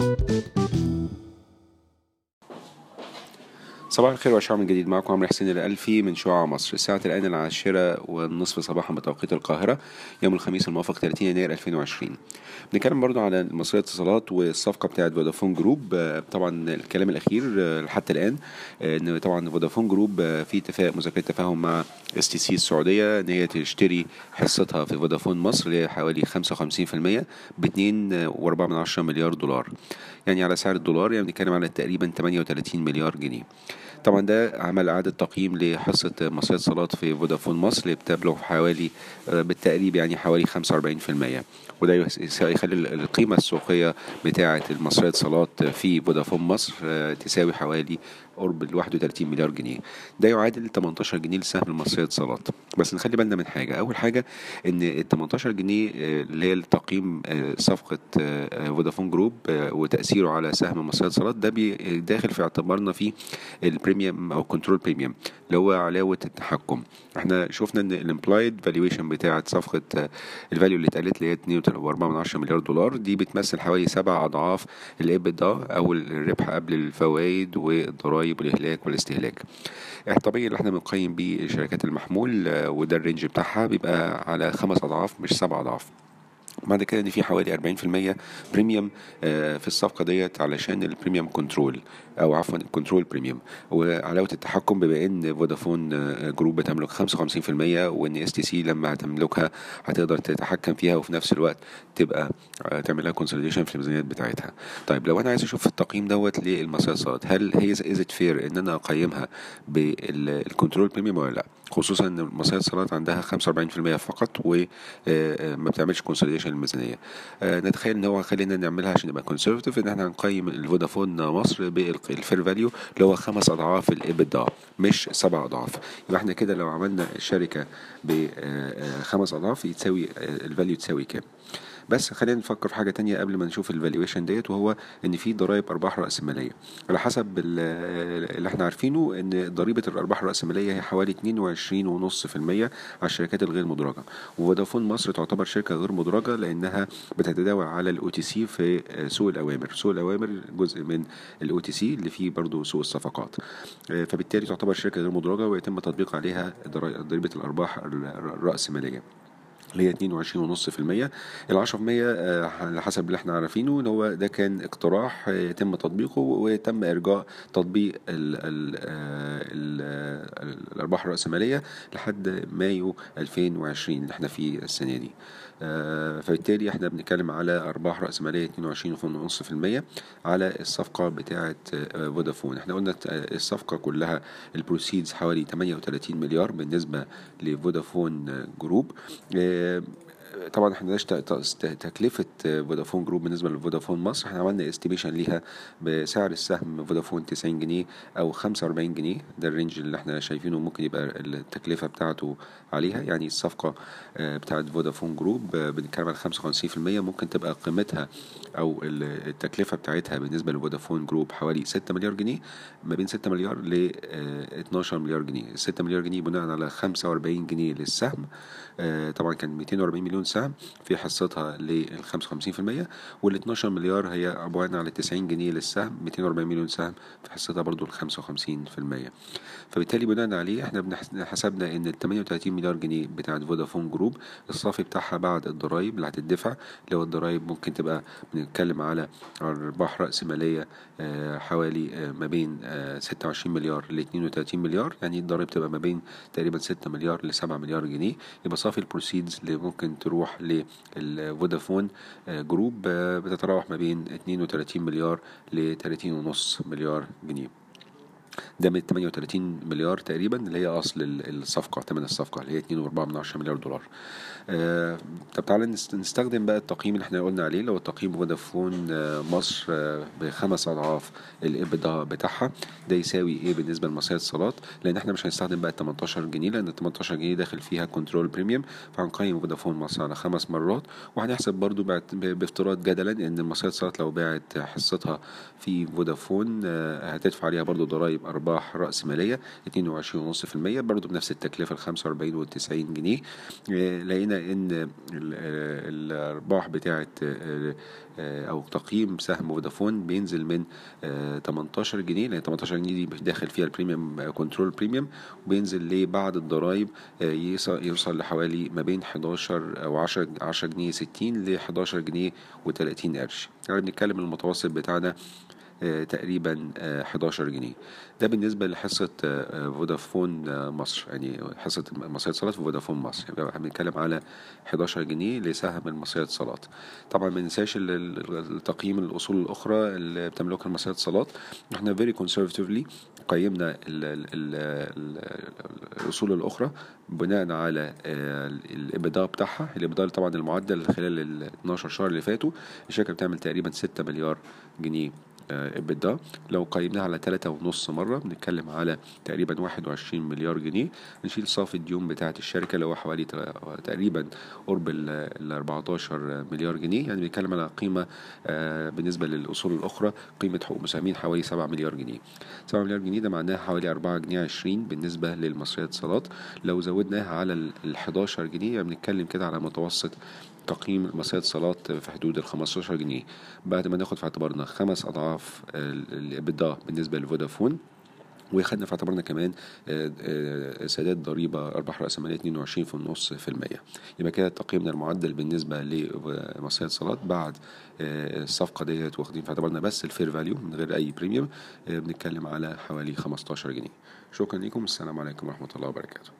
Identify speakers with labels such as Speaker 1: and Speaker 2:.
Speaker 1: صباح الخير وشعب من جديد معكم عمرو حسين الألفي من شعاع مصر. الساعة الآن العاشرة والنصف صباحا بتوقيت القاهرة يوم الخميس الموافق 30 يناير 2020 بنتكلم برضو على مصرية اتصالات والصفقة بتاعت فودافون group. طبعا الكلام الأخير حتى الآن إن طبعا فودافون group في اتفاق مذكرة تفاهم مع اس تي سي السعودية إن هي تشتري حصتها في فودافون مصر اللي هي حوالي 55% ب 2.4 مليار دولار. يعني على سعر الدولار يعني بنتكلم على تقريبا 38 مليار جنيه. طبعا ده عمل إعادة تقييم لحصة مصرية اتصالات في فودافون مصر اللي بتبلغ حوالي آه، بالتقريب يعني حوالي 45% وده يخلي القيمة السوقية بتاعة المصرية اتصالات في فودافون مصر آه، تساوي حوالي قرب ال 31 مليار جنيه. ده يعادل 18 جنيه لسهم المصرية اتصالات. بس نخلي بالنا من حاجة. أول حاجة إن ال 18 جنيه آه، اللي هي تقييم آه، صفقة آه، فودافون group وتأثيره على سهم مصرية اتصالات ده داخل في اعتبارنا في ال premium أو control premium اللي هو علاوة التحكم. إحنا شفنا إن ال implied valuation بتاعت صفقة ال value اللي اتقالت اللي هي 2.4 مليار دولار دي بتمثل حوالي سبع أضعاف ال EBITDA أو الربح قبل الفوائد والضرائب والإهلاك والاستهلاك. الطبيعي اللي إحنا بنقيم بيه شركات المحمول آه، وده ال range بتاعها بيبقى على خمس أضعاف مش سبع أضعاف. بعد كده ان في حوالي 40% premium آه، في الصفقة ديت علشان ال premium control أو عفوا ال control premium وعلاوة التحكم بما إن فودافون آه، group بتملك 55% وإن اس تي سي لما هتملكها هتقدر تتحكم فيها وفي نفس الوقت تبقى آه، تعمل لها consolidation في الميزانيات بتاعتها. طيب لو أنا عايز أشوف التقييم دوت للمصرية اتصالات هل هي is it fair إن أنا أقيمها بال control premium ولا لأ؟ خصوصا إن مصرية اتصالات عندها 45% فقط وما بتعملش consolidation للميزانية. آه، نتخيل إن هو خلينا نعملها عشان نبقى conservative إن إحنا هنقيم الفودافون مصر بال fair value اللي هو خمس أضعاف ال EBITDA مش سبع أضعاف. يبقى إحنا كده لو عملنا الشركة بخمس أضعاف يتساوي آه، ال value تساوي كام؟ بس خلينا نفكر في حاجة تانية قبل ما نشوف ال valuation ديت وهو إن في ضرائب أرباح رأسمالية. على حسب ال- اللي إحنا عارفينه إن ضريبة الأرباح الرأسمالية هي حوالي 22.5% على الشركات الغير مدرجة. وفودافون مصر تعتبر شركة غير مدرجة لأنها بتتداول على ال OTC في سوق الأوامر. سوق الأوامر جزء من ال OTC اللي فيه برضه سوق الصفقات. فبالتالي تعتبر شركة غير مدرجة ويتم تطبيق عليها ضريبة الأرباح الرأسمالية. اللي هي 22.5% ال 10% آه، على حسب اللي إحنا عارفينه إن هو ده كان اقتراح آه، يتم تطبيقه ويتم إرجاء تطبيق ال ال الأرباح الرأسمالية لحد مايو 2020 اللي إحنا فيه السنة دي. آه، فبالتالي إحنا بنتكلم على أرباح رأسمالية 22.5% على الصفقة بتاعه آه، فودافون. إحنا قلنا آه، الصفقة كلها البروسيدز حوالي 38 مليار بالنسبة لفودافون آه، group. آه، Yeah. طبعا إحنا مش تكلفة فودافون group بالنسبة لفودافون مصر. إحنا عملنا estimation ليها بسعر السهم فودافون 90 جنيه أو 45 جنيه. ده ال range اللي إحنا شايفينه ممكن يبقى التكلفة بتاعته عليها. يعني الصفقة آه، بتاعت فودافون group آه، بنتكلم على 55% ممكن تبقى قيمتها أو ال- التكلفة بتاعتها بالنسبة لفودافون group حوالي 6 مليار جنيه. ما بين 6 مليار ل آه، 12 مليار جنيه. 6 مليار جنيه بناء على 45 جنيه للسهم. آه، طبعا كان 240 مليون سهم في حصتها لل 55% وال 12 مليار هي عبارة عن 90 جنيه للسهم 240 مليون سهم في حصتها برضو ال 55% فبالتالي بناء عليه إحنا حسبنا إن ال 38 مليار جنيه بتاعت فودافون جروب الصافي بتاعها بعد الضرايب اللي هتدفع. هو الضرايب ممكن تبقى بنتكلم على أرباح رأس مالية آه، حوالي آه، ما بين آه، 26 مليار ل 32 مليار يعني الضرايب تبقى ما بين تقريبا 6 مليار ل 7 مليار جنيه. يبقى صافي ال proceeds اللي ممكن تروح للفودافون آه، group آه، بتتراوح ما بين 32 مليار ل 30.5 مليار جنيه. ده من 38 مليار تقريبا اللي هي أصل ال- الصفقة ثمن الصفقة اللي هي 2.4 مليار دولار. آه طب تعالى نست- نستخدم بقى التقييم اللي إحنا قلنا عليه هو تقييم فودافون آه مصر آه بخمس أضعاف ال EBITDA بتاعها. ده يساوي إيه بالنسبة لمصرية اتصالات لأن إحنا مش هنستخدم بقى 18 جنيه لأن ال 18 جنيه داخل فيها control premium فهنقيم فودافون مصر على خمس مرات. وهنحسب برضو بافتراض جدلا إن مصرية اتصالات لو باعت حصتها في فودافون آه هتدفع عليها برضو ضرائب أرباح رأس مالية 22.5% برضو بنفس التكلفة ال 45 وال 90 جنيه. آه، لقينا إن ال- الأرباح بتاعة آه، آه، أو تقييم سهم فودافون بينزل من آه، 18 جنيه لأن 18 جنيه دي داخل فيها ال premium control premium وبينزل ليه بعد الضرايب يوصل لحوالي ما بين 11 أو 10 10 جنيه 60 ل 11 جنيه و30 قرش. يعني بنتكلم المتوسط بتاعنا تقريبا آه، 11 جنيه. ده بالنسبة لحصة آه، آه، فودافون آه، مصر. يعني حصة مصرية اتصالات في فودافون مصر. يبقى إحنا بنتكلم على 11 جنيه لسهم المصرية اتصالات طبعا ما ننساش ال- ال- التقييم الأصول الأخرى اللي بتملكها المصرية اتصالات إحنا very conservatively قيمنا ال ال ال ال الأصول الأخرى بناء على الإبداع بتاعها. الإبداع طبعا المعدل خلال ال 12 شهر اللي فاتوا. الشركة بتعمل تقريبا 6 مليار جنيه إبدا. لو قيمناها على تلاتة ونص مرة بنتكلم على تقريبا واحد وعشرين مليار جنيه. نشيل صافي الديون بتاعة الشركة اللي هو حوالي تقريبا قرب ال 14 مليار جنيه. يعني بنتكلم على قيمة آه، بالنسبة للأصول الأخرى قيمة حقوق مساهمين حوالي 7 مليار جنيه. 7 مليار جنيه ده معناها حوالي 4 جنيه 20 بالنسبة للمصرية اتصالات لو زودناها على ال 11 جنيه يعني بنتكلم كده على متوسط تقييم المصرية اتصالات في حدود ال 15 جنيه. بعد ما ناخد في اعتبارنا خمس أضعاف ال EBITDA بالنسبة لفودافون. وخدنا في اعتبارنا كمان آه، آه، سداد ضريبة أرباح رأس مالية 22 ونص في المية. يبقى كده تقييمنا المعدل بالنسبة لمصرية اتصالات بعد آه، الصفقة ديت واخدين في اعتبارنا بس ال fair value من غير أي premium بنتكلم على حوالي 15 جنيه. شكرا لكم السلام عليكم ورحمة الله وبركاته.